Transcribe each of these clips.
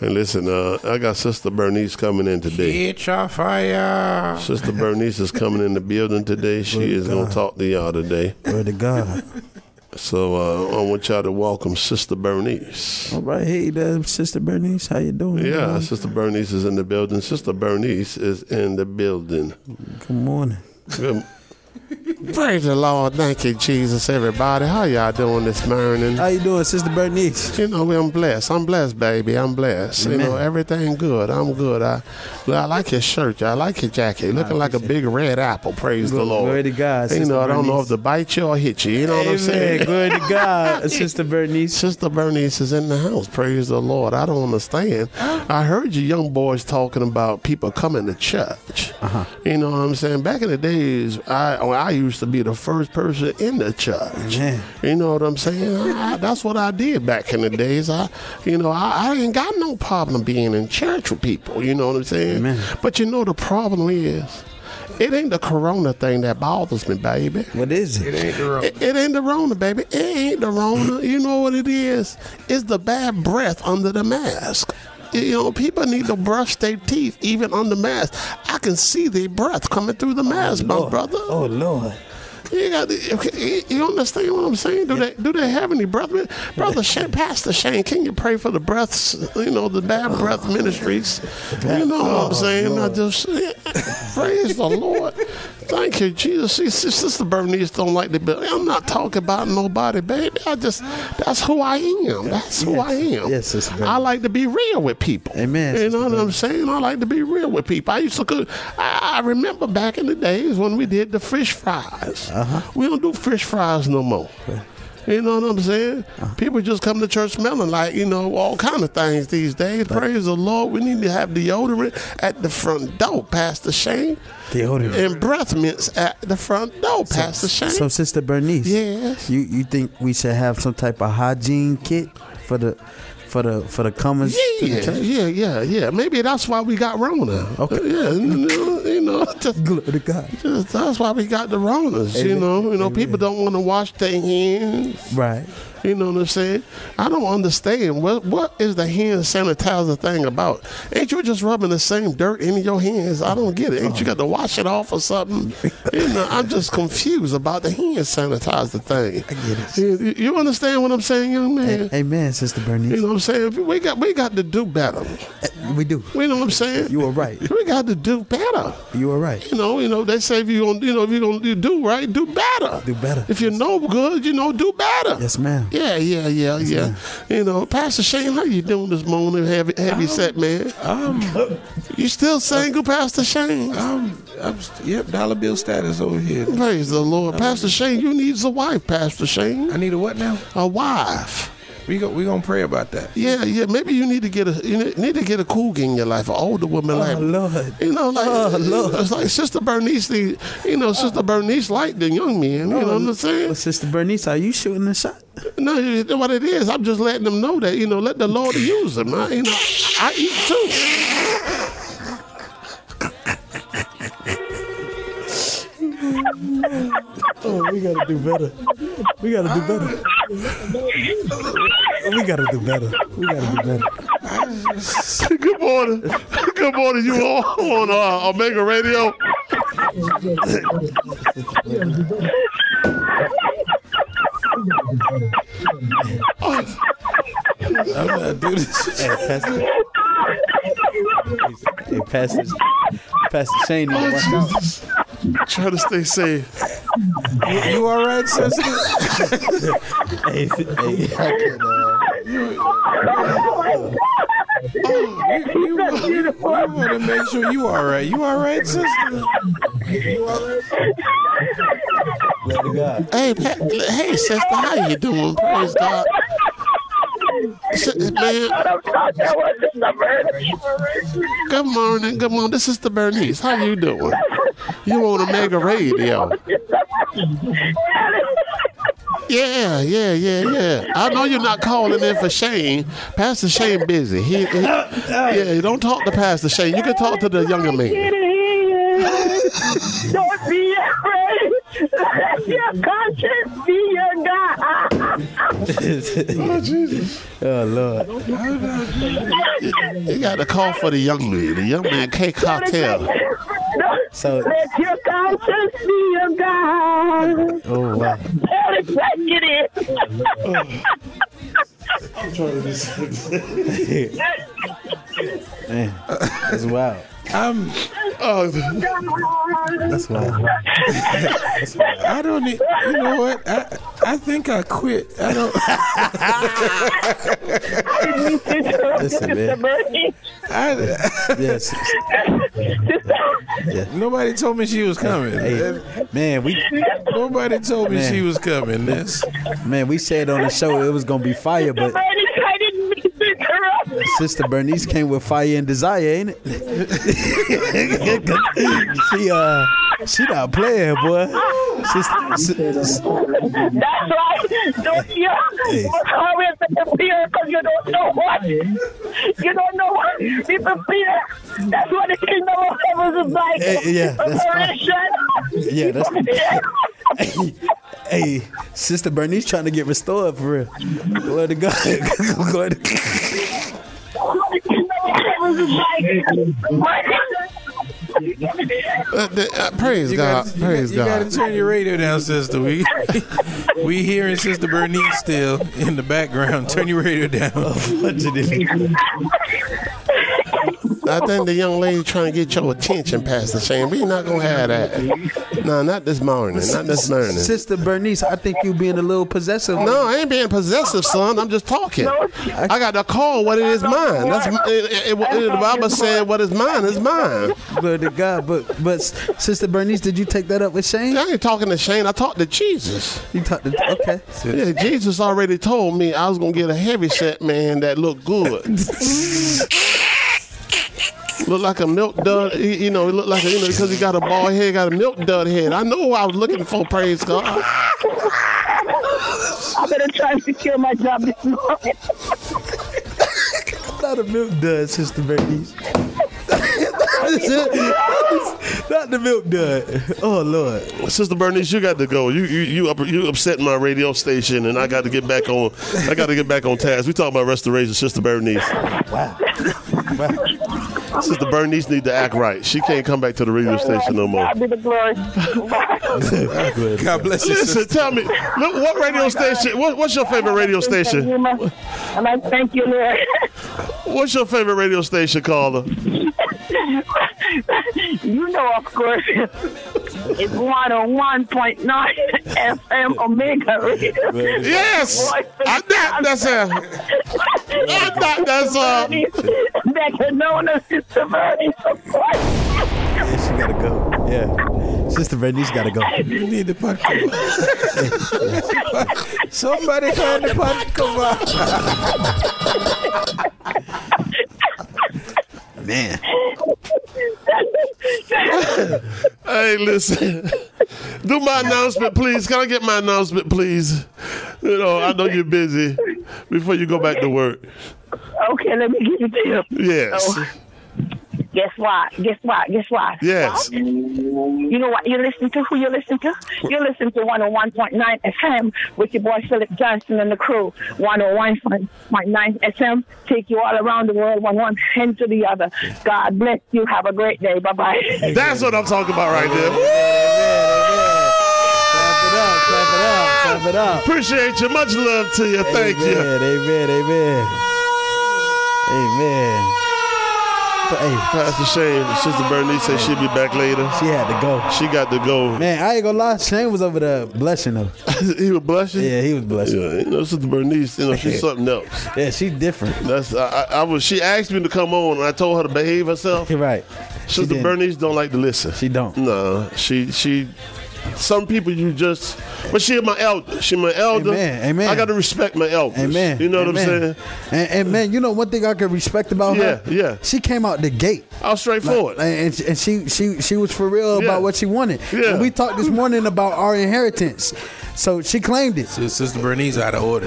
Hey, listen, uh, I got Sister Bernice coming in today. Get your fire. Sister Bernice is coming in the building today. She is going to talk to y'all today. Word to God. So uh, I want y'all to welcome Sister Bernice. All right, hey there, Sister Bernice. How you doing? Yeah, Sister Bernice is in the building. Sister Bernice is in the building. Good morning. Good. Praise the Lord. Thank you, Jesus, everybody. How y'all doing this morning? How you doing, Sister Bernice? You know, I'm blessed. I'm blessed, baby. I'm blessed. You know, everything good. I'm good. I, I like your shirt. I like your jacket. Looking like a big red apple. Praise the Lord. glory to God, You know, I don't know if to bite you or hit you. You know what I'm saying? Amen. Glory to God, Sister Bernice. Sister Bernice is in the house. Praise the Lord. I don't understand. I heard you young boys talking about people coming to church. Uh-huh. You know what I'm saying? Back in the days, I I used to be the first person in the church. Man. You know what I'm saying? I, that's what I did back in the days. I, you know, I, I ain't got no problem being in church with people. You know what I'm saying? Amen. But you know the problem is, it ain't the corona thing that bothers me, baby. What is it? It ain't the road. It, it ain't the Rona, baby. It ain't the Rona. You know what it is? It's the bad breath under the mask. You know, people need to brush their teeth even under mask. I can see their breath coming through the oh, mask, my Lord. brother. Oh Lord. You got okay, you understand what I'm saying? Do they do they have any breath? Brother Shane, Pastor Shane, can you pray for the breaths? You know the bad breath ministries. You know what I'm saying? I just praise the Lord. Thank you, Jesus. See, Sister Bernice don't like the bill. I'm not talking about nobody, baby. I just that's who I am. That's who I am. Yes, Sister. I like to be real with people. Amen, You know what I'm saying? I like to be real with people. I used to cook. I, I remember back in the days when we did the fish fries. Uh-huh. We don't do fish fries no more. You know what I'm saying? Uh-huh. People just come to church smelling like, you know, all kind of things these days. Praise the Lord. We need to have deodorant at the front door, Pastor Shane. Deodorant. And breath mints at the front door, Pastor Shane. So, Sister Bernice. Yes. You you think we should have some type of hygiene kit for the for the for the comers to the yeah, yeah, yeah, yeah. Maybe that's why we got Rona. Okay. Yeah, you know, just, Glory to God. just- that's why we got the Ronas. You know, you know, people don't want to wash their hands. Right. You know what I'm saying? I don't understand what what is the hand sanitizer thing about? Ain't you just rubbing the same dirt in your hands? I don't get it. Ain't you got to wash it off or something? you know, I'm just confused about the hand sanitizer thing. I get it. You, you understand what I'm saying, young man? Amen, Sister Bernice. You know what I'm saying? We got we got to do better. We do. You know what I'm saying? You are right. We got to do better. You are right. You know, you know. They say if you gonna, you know, if you gonna you do right, do better. Do better. If you know good, you know, do better. Yes, ma'am. Yeah, yeah, yeah, yeah. You know, Pastor Shane, how you doing this morning, heavy, heavy um, set man? Um, You still single, uh, Pastor Shane? Um, I'm, I'm, yep, dollar bill status over here. Praise the Lord, Pastor Shane. You needs a wife, Pastor Shane. I need a what now? A wife. We go, we gonna pray about that. Yeah, yeah. Maybe you need to get a you need to get a cougar in your life, an older woman oh, like Oh Lord. You know, like Oh, Lord. it's like Sister Bernice. The, you know, Sister oh. Bernice like the young men. You know what I'm oh, Well, saying? Sister Bernice, are you shooting a shot? No, you know what it is. I'm just letting them know that you know, let the Lord use them. I, you know, I eat too. Oh, we gotta do better. We gotta do better. We gotta do better. We gotta do better. Good morning. Good morning. You all on uh, Omega Radio? I'm gonna do this. Hey, Pastor. Hey, Pastor. Pastor Shane, need to watch. Try to stay safe. You, you all right, sister? Hey, hey, I can, uh, You, you, you want to make sure you all right. You all right, sister? glory to God. Hey, Pa- hey, sister, how you doing? Praise God. Good morning. Good morning. This is the Bernice. How you doing? You on Omega Radio? Yeah, yeah, yeah, yeah. I know you're not calling in for Shane. Pastor Shane busy. He, he yeah. Don't talk to Pastor Shane. You can talk to the younger man. Don't be afraid. Let your conscience be your God. Oh, Jesus. oh Lord. You got to call for the young man, the young man K Cartel. So Let your conscience be your God. oh wow. Let it Man, that's wild. I'm. Oh, That's wild. I don't. Need, you know what? I I think I quit. I don't. Listen, Mr. man. I, Yes. nobody told me she was coming. Hey, man, we Nobody told me Man. she was coming. That's man, we said on the show it was gonna be fire, Mr. but Bernie, I didn't mean to interrupt. Sister Bernice came with fire and desire, ain't it? she uh, she not playing, boy. That's right. Don't you Hey. must always be prepared because you don't know what. You don't know what. Be prepared. That's what the kingdom of heaven is like. Hey, yeah, that's fine. Yeah, that's- Be hey, Sister Bernice trying to get restored for real. Glory to God. Glory to God. Uh, the- uh, praise you God. gotta, praise you, got, God. you gotta turn your radio down, sister. We we hearing Sister Bernice still in the background. Turn your radio down. I think the young lady trying to get your attention, Pastor Shane. We not gonna have that. No, not this morning. Not this morning. Sister Bernice, I think you being a little possessive. No, I ain't being possessive, son. I'm just talking. I got to call what it is mine. That's it, it, it- the Bible said what is mine is mine. Glory to God. But but Sister Bernice, did you take that up with Shane? I ain't talking to Shane. I talked to Jesus. You talked to okay. Yeah, Jesus already told me I was gonna get a heavy set man that looked good. Look like a milk dud, you you know. It looked like a, you know because he got a bald head, got a milk dud head. I know who I was looking for. Praise God. I better try and secure my job this morning. Not a milk dud, Sister Bernice. Not the milk dud. Oh Lord. Sister Bernice, you got to go. You you you, up, you upset my radio station, and I got to get back on. I got to get back on task. We talking about restoration, Sister Bernice. Wow. Sister Bernice need to act right. She can't come back to the radio station no more. God be the glory. God bless you, Listen, sister. tell me, look, what radio station? What, what's your favorite radio station? And I thank you, Lord. What's your favorite radio station, caller? you know, of course, it's 101.9 FM Omega Radio. Yes, I, that, that's it. I thought that's uh. Better known as Sister Bernie. Yeah, she gotta go. Yeah. Sister Bernice gotta go. You need the pot cover. Somebody find the pot cover. Man. Hey, listen. Do my announcement, please. Can I get my announcement, please? You know, I know you're busy. Before you go back to work. Okay, let me give it to you. Yes. Oh, guess what? Guess what? Guess what? Yes. You know what you listen to? Who you listen to? You listen to 101.9 FM with your boy Philip Johnson and the crew. 101.9 FM take you all around the world, one one hand to the other. God bless you. Have a great day. Bye bye. That's what I'm talking about right there. Clap it up, clap it up, clap it up. Appreciate you. Much love to you. Thank you. Amen, amen, amen. Amen. But hey, Pastor Shane, Sister Bernice said she'd be back later. she had to go. She got to go. Man, I ain't gonna lie, Shane was over there blessing though. he was blushing. Yeah, he was blessing. Yeah, you know, Sister Bernice, you know, she's something else. Yeah, she's different. That's I, I, I was. She asked me to come on, and I told her to behave herself. You're right. Sister. Bernice don't like to listen. She don't. No, she she. Some people you just, but she my elder. She my elder. Amen, amen. I got to respect my elders. Amen. You know what I'm saying? And, and man, you know one thing I could respect about her? Yeah, yeah. She came out the gate. I was straightforward. And, and she she she was for real Yeah. about what she wanted. Yeah. And we talked this morning about our inheritance. So she claimed it. Sister Bernice out of order.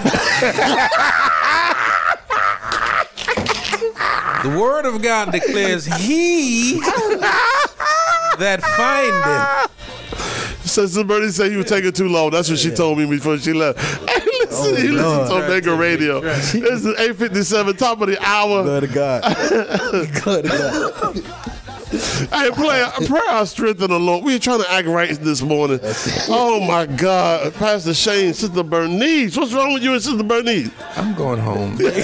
the word of God declares, He that findeth. Sister Bernice said you were taking too long. That's what she told me before she left. Hey, listen. Oh, you listen to Omega Radio. This is 857, top of the hour. Glory to God. Glory to God. Hey, play, pray our strength in the Lord. We are trying to act right this morning. Oh, my God. Pastor Shane, Sister Bernice. What's wrong with you and Sister Bernice? I'm going home. they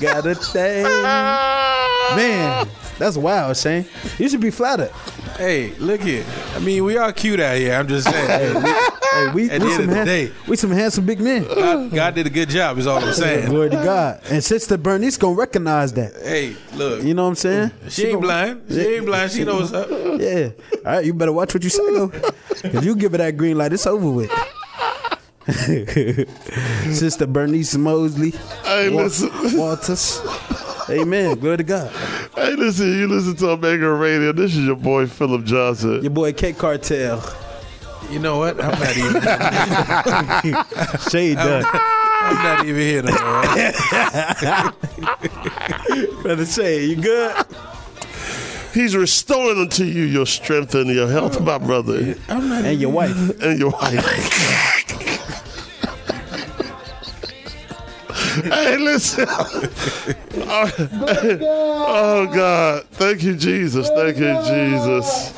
got a thing. Man, that's wild, Shane. You should be flattered. Hey, look here. I mean, we are cute out here. I'm just saying. Hey, we, At we the end of the han- day. we some handsome big men. God, God did a good job. Is all I'm saying. Glory to God. And Sister Bernice gonna recognize that. Hey, look. You know what I'm saying? She ain't blind. She ain't blind. She knows what's up. Yeah. All right, you better watch what you say though. Cause you give it that green light, it's over with. Sister Bernice Mosley. Hey, Wa- listen. Walters. Amen. Glory to God. Hey, listen, you listen to Omega Radio. This is your boy, Philip Johnson. Your boy K Cartel. You know what? I'm not even. Shade done. I'm not even here no more. Brother Shade, you good? He's restoring unto you your strength and your health, my brother, I'm not. And your wife. and your wife. hey, listen. oh, God. Thank you, Jesus. Thank you, Jesus.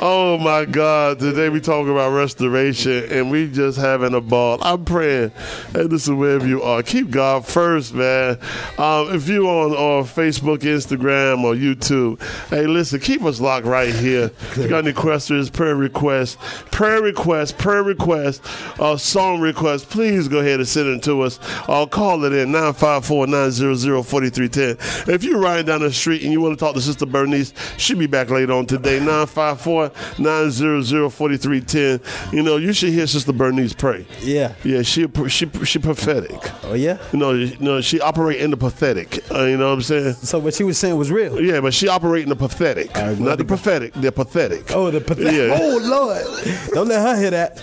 Oh, my God. Today we talk about restoration, and we just having a ball. I'm praying, hey, listen, wherever you are, keep God first, man. Um, if you on, on Facebook, Instagram, or YouTube, hey, listen, keep us locked right here. If you got any questions, prayer requests, prayer requests, prayer requests, uh, song requests, please go ahead and send it to us. Or call it in 954 900 4310. If you're riding down the street and you want to talk to Sister Bernice, she'll be back later on today. 954 900 4310. You know, you should hear Sister Bernice pray. Yeah. Yeah, she she she prophetic. Oh yeah. You know, you know she operate in the pathetic. Uh, you know what I'm saying? So what she was saying was real. Yeah, but she operate in the pathetic, right, not the go. prophetic. They're pathetic. Oh, the pathetic. Yeah. Oh Lord. Don't let her hear that.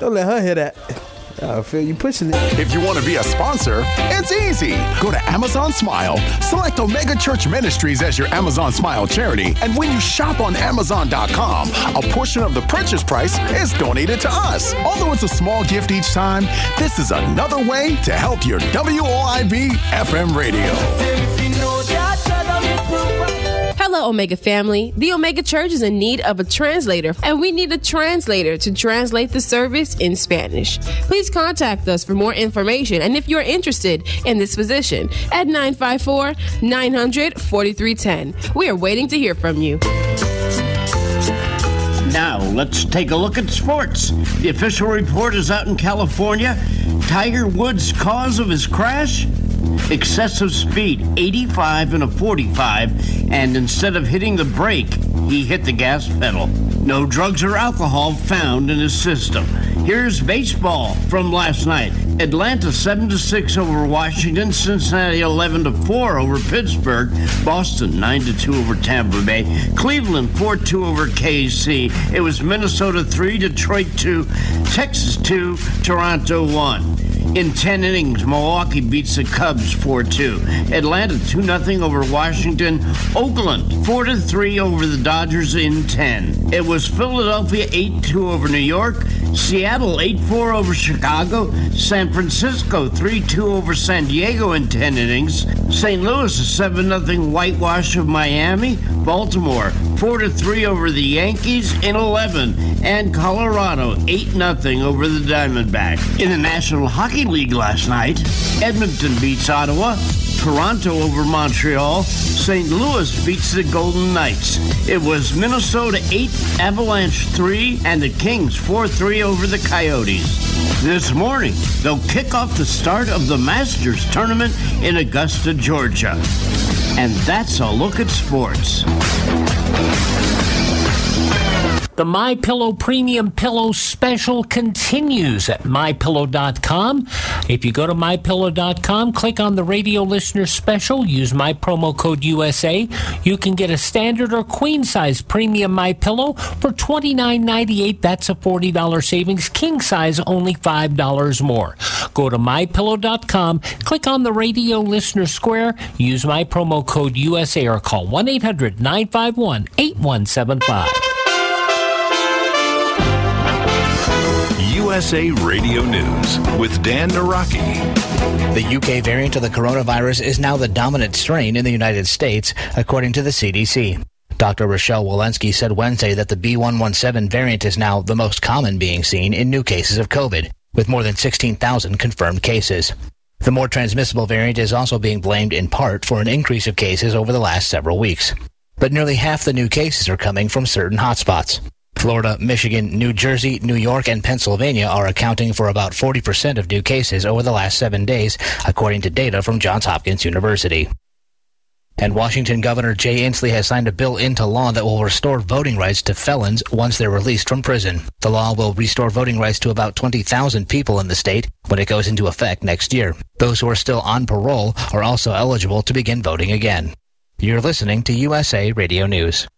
Don't let her hear that. I feel you pushing it. If you want to be a sponsor, it's easy. Go to Amazon Smile, select Omega Church Ministries as your Amazon Smile charity, and when you shop on Amazon.com, a portion of the purchase price is donated to us. Although it's a small gift each time, this is another way to help your WOIB FM radio. Hello, Omega family. The Omega Church is in need of a translator, and we need a translator to translate the service in Spanish. Please contact us for more information and if you're interested in this position at 954 900 4310. We are waiting to hear from you. Now, let's take a look at sports. The official report is out in California. Tiger Woods' cause of his crash? Excessive speed, 85 and a 45, and instead of hitting the brake, he hit the gas pedal. No drugs or alcohol found in his system. Here's baseball from last night. Atlanta 7 to 6 over Washington, Cincinnati 11 to 4 over Pittsburgh, Boston 9 to 2 over Tampa Bay, Cleveland 4 2 over KC. It was Minnesota 3, Detroit 2, Texas 2, Toronto 1. In 10 innings, Milwaukee beats the Cubs 4 2. Atlanta 2 0 over Washington. Oakland 4 3 over the Dodgers in 10. It was Philadelphia 8 2 over New York. Seattle 8 4 over Chicago. San Francisco 3 2 over San Diego in 10 innings. St. Louis a 7 0 whitewash of Miami. Baltimore 4 to 3 over the Yankees in 11. And Colorado 8 0 over the Diamondbacks. In the National Hockey League last night, Edmonton beats Ottawa. Toronto over Montreal. St. Louis beats the Golden Knights. It was Minnesota 8, Avalanche 3, and the Kings 4 3 over the Coyotes. This morning, they'll kick off the start of the Masters tournament in Augusta, Georgia. And that's a look at sports. The My Pillow Premium Pillow Special continues at mypillow.com. If you go to mypillow.com, click on the radio listener special, use my promo code USA, you can get a standard or queen size premium My Pillow for $29.98. That's a $40 savings. King size only $5 more. Go to mypillow.com, click on the radio listener square, use my promo code USA or call 1-800-951-8175. USA Radio News with Dan Naraki. The UK variant of the coronavirus is now the dominant strain in the United States, according to the CDC. Dr. Rochelle Walensky said Wednesday that the B117 variant is now the most common being seen in new cases of COVID, with more than 16,000 confirmed cases. The more transmissible variant is also being blamed in part for an increase of cases over the last several weeks. But nearly half the new cases are coming from certain hotspots. Florida, Michigan, New Jersey, New York, and Pennsylvania are accounting for about 40% of new cases over the last seven days, according to data from Johns Hopkins University. And Washington Governor Jay Inslee has signed a bill into law that will restore voting rights to felons once they're released from prison. The law will restore voting rights to about 20,000 people in the state when it goes into effect next year. Those who are still on parole are also eligible to begin voting again. You're listening to USA Radio News.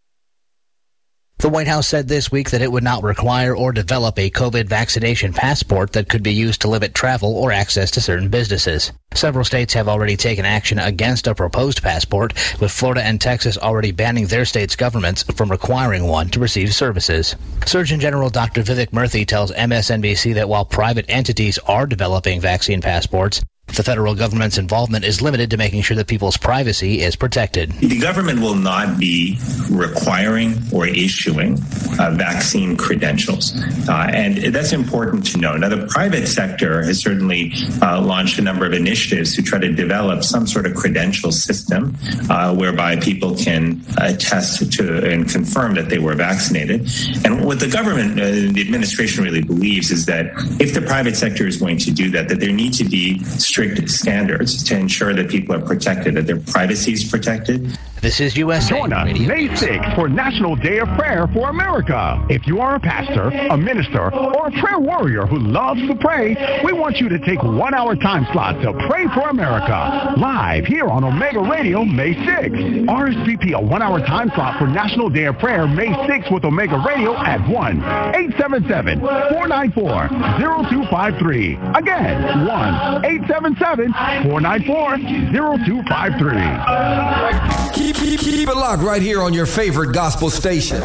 The White House said this week that it would not require or develop a COVID vaccination passport that could be used to limit travel or access to certain businesses. Several states have already taken action against a proposed passport, with Florida and Texas already banning their states' governments from requiring one to receive services. Surgeon General Dr. Vivek Murthy tells MSNBC that while private entities are developing vaccine passports, the federal government's involvement is limited to making sure that people's privacy is protected. The government will not be requiring or issuing uh, vaccine credentials. Uh, and that's important to know. Now, the private sector has certainly uh, launched a number of initiatives to try to develop some sort of credential system uh, whereby people can attest to and confirm that they were vaccinated. And what the government, uh, the administration really believes is that if the private sector is going to do that, that there need to be strict standards to ensure that people are protected, that their privacy is protected. This is USA Join us Radio May 6th for National Day of Prayer for America. If you are a pastor, a minister, or a prayer warrior who loves to pray, we want you to take one hour time slot to Pray for America live here on Omega Radio May 6th. RSVP a one hour time slot for National Day of Prayer May 6th with Omega Radio at 1-877-494-0253. Again, 1-877-494-0253. Keep, keep, keep it locked right here on your favorite gospel station.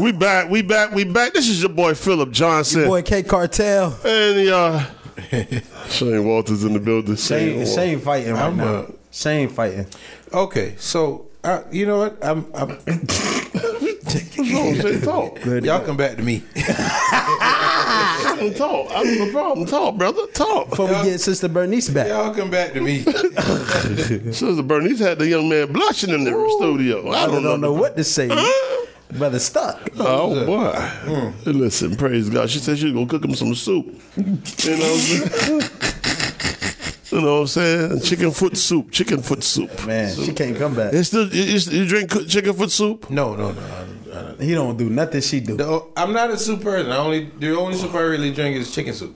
We back, we back, we back. This is your boy Philip Johnson. Your boy K Cartel. And uh Shane Walters in the building. Shane, Shane fighting right I'm, now. uh, Shane fighting. Okay, so uh, you know what? I'm. I'm No, Shane, talk. Y'all come back to me. talk. I have no problem. Talk, brother. Talk. Before we get Sister Bernice back. Y'all come back to me. Sister Bernice had the young man blushing in the studio. I I don't, don't, know the- what to say. Brother stuck. Oh boy! Hey, Listen, praise God. She said she was gonna cook him some soup. You know what I'm saying? You know what I'm saying? Chicken foot soup. Chicken foot soup. Man, she can't come back. It's still, you, you- you drink chicken foot soup? No, no, no. He don't do nothing she do. No, I'm not a soup person. I only the only soup I really drink is chicken soup,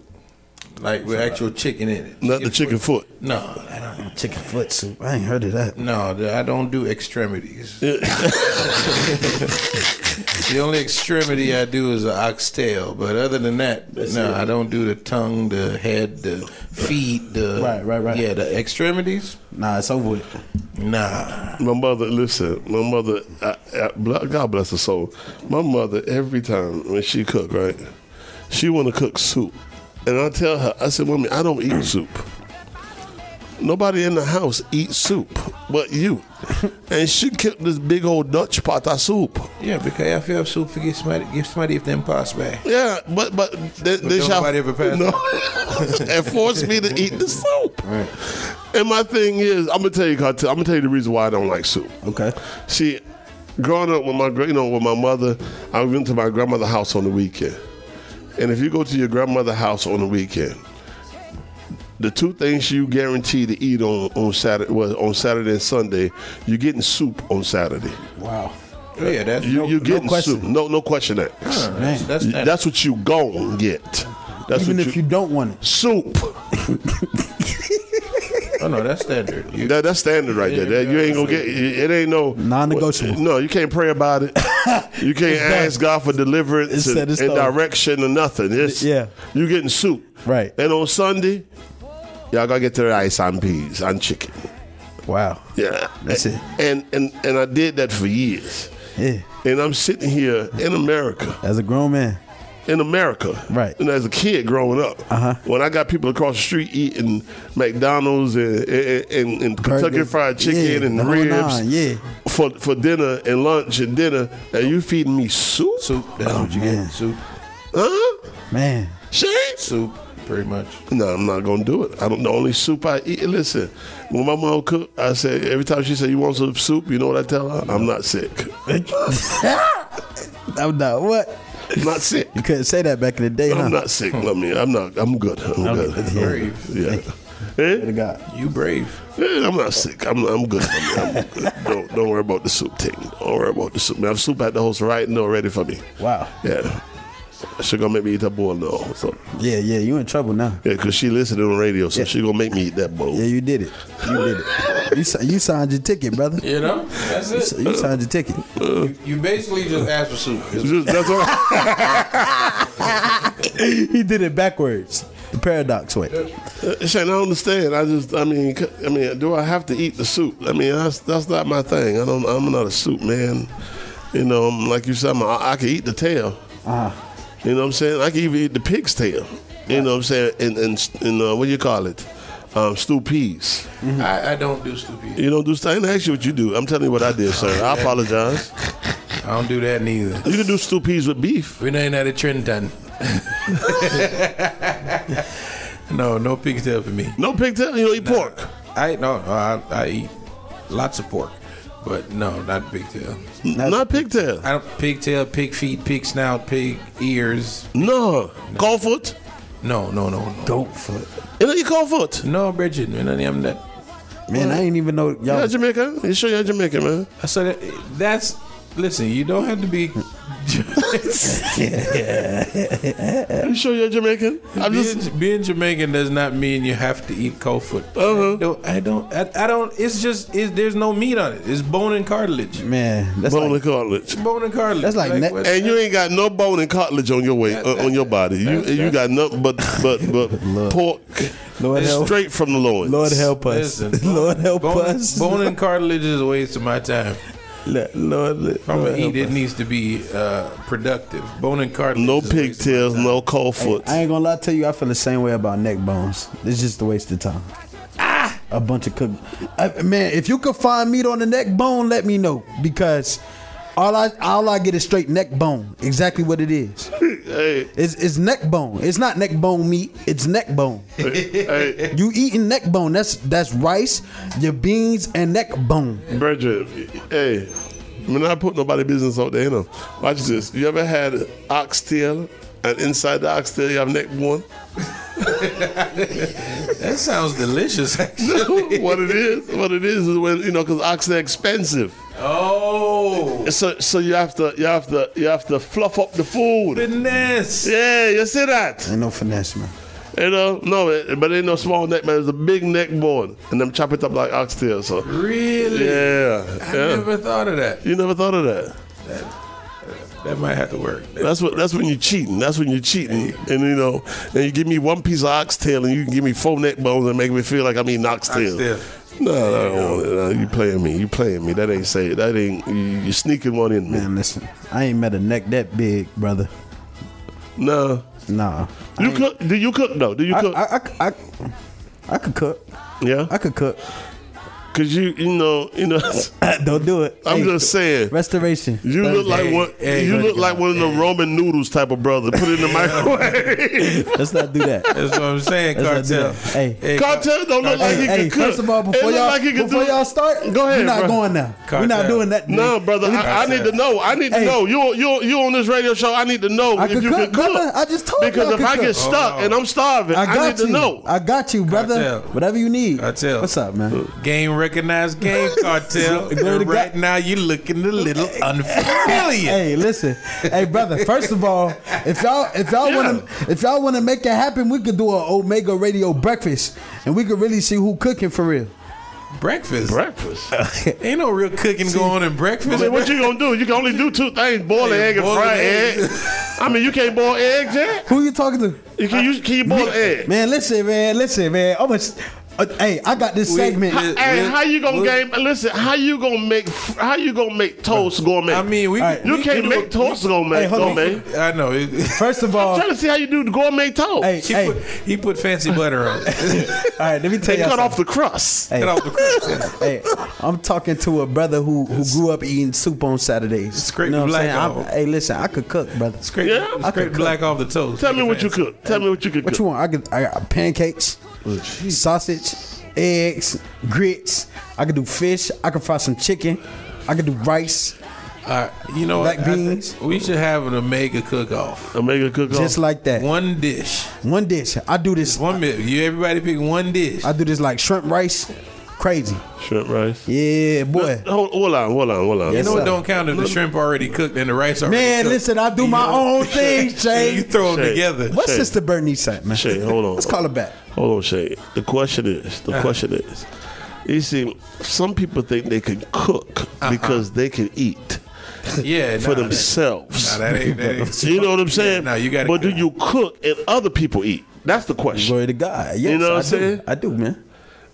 like with actual chicken in it. Not the chicken foot. No, I don't. Chicken foot soup. I ain't heard of that. No, I don't do extremities. the only extremity I do is an oxtail, but other than that, no, I don't do the tongue, the head, the feet, the Right, right, right. Yeah, the extremities. Nah, it's over with. Nah, My mother, listen, my mother, I, I, God bless her soul. My mother, every time when she cook, right, she want to cook soup. And I tell her, I said, Mommy, I don't eat soup. Nobody in the house eats soup but you. and she kept this big old Dutch pot of soup. yeah, because I feel soup for give somebody, give somebody if them pass by. Yeah, but but they, they don't shall nobody ever pass no, and force me to eat the soup. And my thing is, I'm gonna tell you, I'm gonna tell you the reason why I don't like soup. Okay. See, growing up with my, you know, with my mother, I went to my grandmother's house on the weekend. And if you go to your grandmother's house on the weekend, the two things you guarantee to eat on on Saturday, well, on Saturday and Sunday, you're getting soup on Saturday. Wow. Oh, yeah, that's You, no, you're getting question. soup. No, no question that. that's, that's, You- That's what you gon' get. That's Even what if you don't want it. soup. oh no, that's standard. You, That, that's standard right there. That, you ain't gonna get. It ain't no Non-negotiable. No, you can't pray about it. You can't ask God for deliverance It's and, and direction or nothing. It's, Yeah. you getting soup. Right. And on Sunday, y'all gotta get the rice and peas and chicken. Wow. Yeah, That's it. And and and I did that for years. Yeah. And I'm sitting here in America, As a grown man. in America. Right. And as a kid growing up, Uh-huh. when I got people across the street eating McDonald's and, and, and, and Kentucky Fried Chicken Yeah, and the ribs nine, yeah. for for dinner and lunch and dinner, and you feeding me soup? Soup. That's what you man. get. Soup. Huh? Man, Shane? Soup. Pretty much. No, I'm not gonna do it. I don't. The only soup I eat. Listen, when my mom cook, I say every time she say you want some soup, you know what I tell her? I'm not sick. I'm not what? I'm not sick. You couldn't say that back in the day, huh? I'm not sick. I mean, I'm not. I'm good. I'm good. Brave. Yeah. To Eh? God. You brave. I'm not sick. I'm, I'm good. I'm, I'm good. Don't, don't worry about the soup thing. Don't worry about the soup. I have soup at the house right now, ready for me. Wow. Yeah. She gonna make me eat that bowl now. So Yeah, yeah, you in trouble now. yeah, cause she listening on the radio, so she gonna make me eat that bowl. Yeah, you did it. You did it. You, you signed your ticket, brother. You know? That's it. si- you signed your ticket. You, you basically just asked for soup. Just- That's what. I, he did it backwards. The paradox way. Uh, Shane, I don't understand. I just, I mean, c- I mean, do I have to eat the soup? I mean, that's that's not my thing. I don't. I'm not a soup man. You know, like you said, I'm, I, I can eat the tail. Uh-huh. You know what I'm saying? I can even eat the pig's tail. You know what I'm saying? And and, and uh, what do you call it? Um, stew peas. I, I don't do stupid. You don't do. I didn't ask you what you do. I'm telling you what I did, sir. I apologize. I don't do that neither. You can do stew peas with beef. We ain't at a Trenton. no, no pigtail for me. No pigtail. You don't eat pork. I no, I, I eat lots of pork, but no, not pigtail. Not pigtail. I don't pigtail, pig feet, pig snout, pig ears. No. Cold foot. No, no, no, no. Goat foot. You know you cold foot. No, Bridget, man, I am that. Man, I ain't even know y'all. Yeah, Jamaica. You sure you're Jamaican, man? I said that, that's. Listen, you don't have to be. Are You sure you're Jamaican? I'm just. being, being Jamaican does not mean you have to eat cold foot. Uh-huh. I don't. I don't. I, I don't. It's just. It's, there's no meat on it. It's bone and cartilage. Man, that's bone like and cartilage. Bone and cartilage. That's like ne- And you ain't got no bone and cartilage on your way uh, on your body. You that- you got nothing but but but pork Lord help, straight from the loins. Lord help us. Listen, Lord help bone, us. Bone and cartilage is a waste of my time. Lord, Lord, If I'm Lord gonna eat, it needs to be uh, productive. Bone and cartilage. No is a waste of my pigtails, no cold foot. I ain't gonna lie to you. I feel the same way about neck bones. It's just a waste of time. Ah, a bunch of cook. I, man, if you could find meat on the neck bone, let me know because all I all I get is straight neck bone. Exactly what it is. Hey, It's, it's neck bone. It's not neck bone meat. It's neck bone. hey, You eating neck bone. That's that's rice, your beans, and neck bone. Bridget. Hey, I'm not putting nobody business out there. You know. Watch this. You ever had oxtail and inside the oxtail you have neck bone? That sounds delicious. Actually. what it is, what it is is when you know because oxtail expensive. Oh, So so you have to you have to you have to fluff up the food. finesse. Yeah, you see that? Ain't no finesse, man. You know, no, it, but ain't no small neck, man. It's a big neck bone, and them chop it up like oxtail. So Really? yeah, I yeah. never thought of that. You never thought of that. That uh, that might have to work. That's what. That's when you're cheating. That's when you're cheating, and you know, and you give me one piece of oxtail, and you can give me four neck bones, and make me feel like I'm eating oxtail. Oxtail. No, no, I don't want it. No, you playing me. You playing me. That ain't say. That ain't. You, sneaking one in me. Man, listen, I ain't met a neck that big, brother. No. Nah. You cook? Do you cook though? Do you I, cook? I, I, I, I could cook. yeah. I could cook. Cause you, you know, you know. Don't do it. I'm Hey, just saying. restoration. You look like one. hey, you look like one of the Ramen noodles type of brother. Put it in the microwave. Let's not do that. That's what I'm saying, Let's not do cartel. Hey. Hey, Cartel don't look like Hey, he hey, can cook. first of all, It before y'all, like can before do- y'all start, Go ahead, we're not bro. going now. We're not doing that. No, brother, I, I need to know. I need to Hey. know. You, you, you on this radio show? I need to know I if you cook, can cook. brother. I just told you because if I get stuck and I'm starving, I I, got need to know. I got you, brother. Whatever you need. Cartel. What's up, man? Uh, Game recognized game cartel. Glory And right God. now you're looking a little unfamiliar. Hey, listen. hey, brother. First of all, if y'all if y'all Yeah. want to if y'all want to make it happen, we could do an Omega Radio breakfast, and we could really see who cooking for real. Breakfast. Breakfast. Ain't no real cooking going on in breakfast. I mean, what you gonna do? You can only do two things: boil an Hey, egg and fry an egg. egg. I mean, you can't boil eggs yet. Who you talking to? You can you can you boil egg? Man, listen, man, listen, man. I'm a, Uh, hey, I got this segment. Hey, how you gonna game? Listen, how you gonna make? How you gonna make toast gourmet? I mean, we, Alright. you we can't can make toast gourmet. Hey, hold on. gourmet. I know. It, First of all, I'm trying to see how you do the gourmet toast. hey, he, hey, put, he put fancy butter on it. all right, let me tell you. cut off the crust. Hey, Cut off the crust. hey, I'm talking to a brother who who grew up eating soup on Saturdays. Scrape you know the I'm black? I'm- off. Hey, listen, I could cook, brother. Scrape, Yeah? I scrape could black off the toast. Tell me Make it what you cook. Tell me what you could What cook. you want? I could. I got pancakes, sausage, eggs, grits. I could do fish. I could fry some chicken. I could do rice, Uh, you know Black what? I beans. we should have an Omega cook off. Omega cook off. just like that. One dish. One dish. I do this. One minute. You everybody pick one dish. I do this like shrimp rice. Crazy. shrimp rice. Yeah, boy. Hold, hold on, hold on, hold on. you Yes, know sir. it don't count if the shrimp already cooked and the rice already Man, cooked. listen, I do my own thing, you Shay. throw them together. What's Shay. Sister Bernice at, man? Shay, hold on. Let's call her back. Hold on, Shay. The question is, the uh-huh. question is, you see, some people think they can cook uh-huh. because they can eat Yeah, for nah, themselves. Nah, that ain't, that ain't you know what I'm saying? no, you gotta But do you cook and other people eat? That's the question. Glory to God. Yes, You know what I I'm saying? I do, man.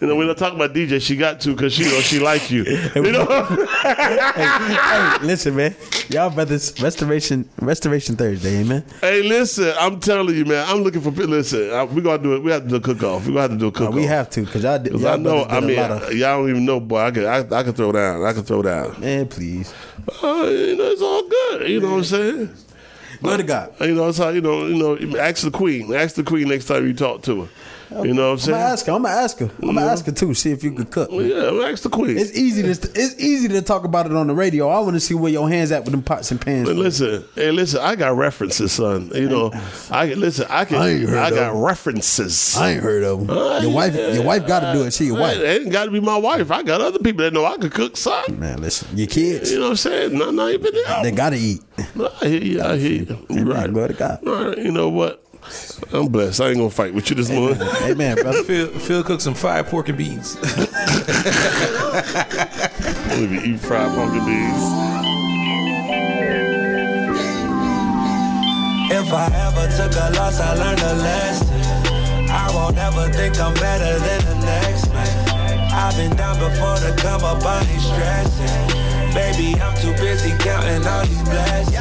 You know, we're not talking about DJ. She got to because she know she like you. You know, hey, listen, man. Y'all brothers, restoration, restoration Thursday, amen. hey, listen, I'm telling you, man. I'm looking for. Listen, I, we gonna do it. We have to do a cook off. We gonna have to do a cook off. we have to, cause y'all, did- y'all I know. brothers I did mean, a lot of, y'all don't even know, boy. I can. I, I can throw down. I can throw down. man, please. Uh, you know, it's all good. You know what I'm saying? Glory to God. You know, it's how you know. You know, ask the queen. Ask the queen next time you talk to her. You know what I'm saying? I'm gonna ask her. I'm gonna ask her. I'm gonna ask her too. See if you could cook. Well, yeah, I'm gonna ask the queen. It's easy to it's easy to talk about it on the radio. I want to see where your hands at with them pots and pans. But listen, hey, listen. I got references, son. You know, I can listen. I can. I I, ain't heard of got them. references. I ain't heard of them. Ah, your wife, your wife got to do it. She your wife. It ain't got to be my wife. I got other people that know I could cook, son. Man, listen, your kids, You know what I'm saying? Not, not even them. they gotta eat. I hear you. I hear you. Right. Glory to God. Right. You know what? I'm blessed. I ain't gonna fight with you this morning. Amen, brother. Phil, Phil cooked some fried pork and beans. I'm gonna eat fried pumpkin beans. If I ever took a loss, I learned a lesson. I won't ever think I'm better than the next man. I've been down before to come up, I ain't stressing. Baby, I'm too busy counting all these blessings. blessings.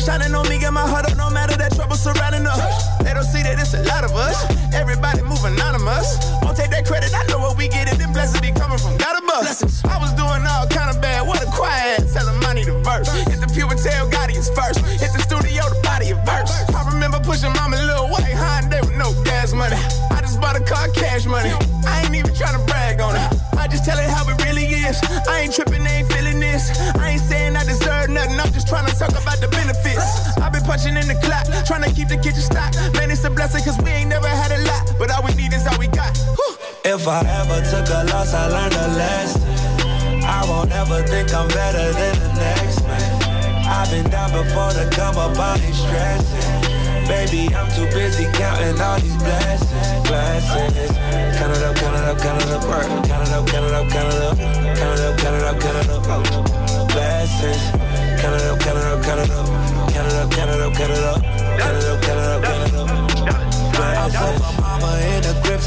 Sun shining on me, get my heart up, no matter that trouble surrounding us. They don't see that it's a lot of us. Everybody move anonymous. Won't take that credit, I know what we get it. Them blessings be coming from God above. I was doing all kind of bad, what a quiet ass. Tell him I need a verse. Hit the pew and tell Gotti is first. Hit the studio, the body a verse. I remember pushing mama a little white Hyundai with no gas money. I just bought a car, cash money. I ain't even trying to brag on it. I just tell it how it really is. I ain't tripping, ain't feeling this. I ain't saying I deserve nothing. I'm just trying to talk about the benefits. Punching in the clock, trying to keep the kitchen stocked. Man, it's a blessing cause we ain't never had a lot. But all we need is all we got. Whew. If I ever took a loss, I learned a lesson. I won't ever think I'm better than the next man. I've been down before to come up, I ain't stressing. Baby, I'm too busy counting all these blessings,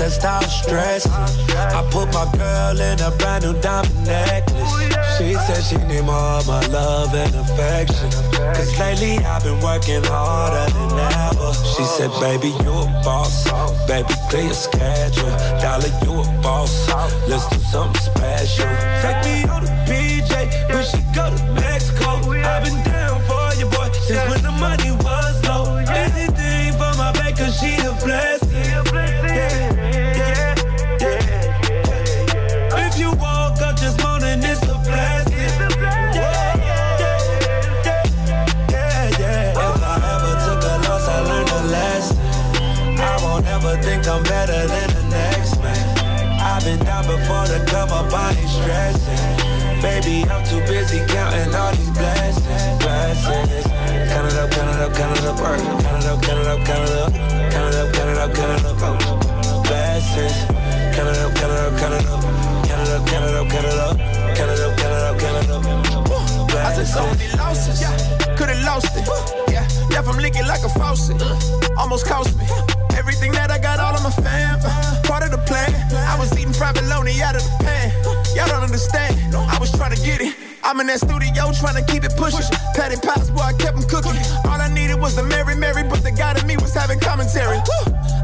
grips stop stressing. I put my girl in a brand new diamond necklace. Oh, she said she need more of my love and affection. Cause lately I've been working harder than ever. She said, baby, you a boss. Baby, clear your schedule. Dollar, you a boss. Let's do something special. Take me on the PJ, we should go to Mexico. Oh, I've been down for you, boy, since when the money was low. Oh, Anything for my back, cause she a blessing. I won't ever think I'm better than the next man. I've been down before come up, I ain't stressing. Baby, I'm too busy counting all these blessings, blessings. Count it up, count it up, count it up, work. Count it up, count it up, count it up. Count it up, count it up, count it up. Blessings. Count it up, count it up, count it up. Count it up, count it up, count it up. Count it up, count it up, count it up. I took so many losses, yeah. Could've lost it, yeah. Left from leaking like a faucet, almost cost me. Everything that I got, all of my fam, part of the plan. I was eating bologna out of the pan. Y'all don't understand. I was trying to get it. I'm in that studio trying to keep it pushing. Patty pies, boy, I kept them cooking. All I needed was the Mary Mary, but the God in me was having commentary.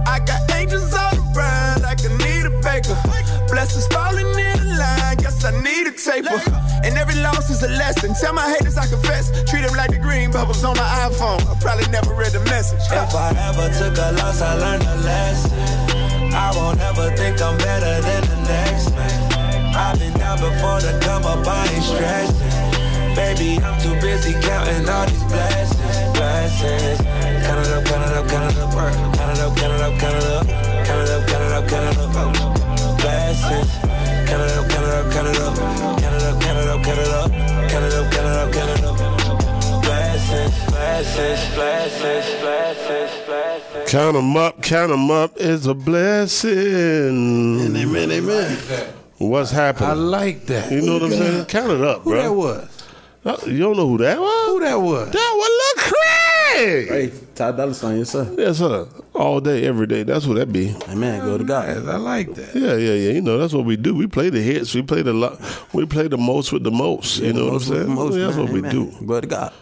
I got angels all around, I can need a baker. Blessings falling in line, guess I need a taper. And every loss is a lesson. Tell my haters I confess. Treat them like the green bubbles on my iPhone. I probably never read the message. If I ever took a loss, I learned a lesson. I won't ever think I'm better than the next man. I've been down before to come up, I ain't stressing. Baby, I'm too busy counting all these blessings, blessings. Count it up, count it up, count it up, count it up, count it up, count it up, count it up, count it up, count it up, Count 'em Count it up, count it up, count it up. Count it up, count it up, count it up. Count it up, count it up, count it up. Count them up, count them up a blessing. Amen, amen. What's happening? I like that. You know what I'm saying? Count it up, bro. Who that was? Uh, you don't know who that was? Who that was? That was Lil Craig. Right. Ty Dolla Sign, yes sir. Yes, sir. All day, every day. That's what that be. Amen. Go to God. I like that. Yeah, yeah, yeah. You know, that's what we do. We play the hits. We play the lot. We play the most with the most. you know what I'm Most with saying? the most, Yeah, that's man. what we Amen. do. Go to God.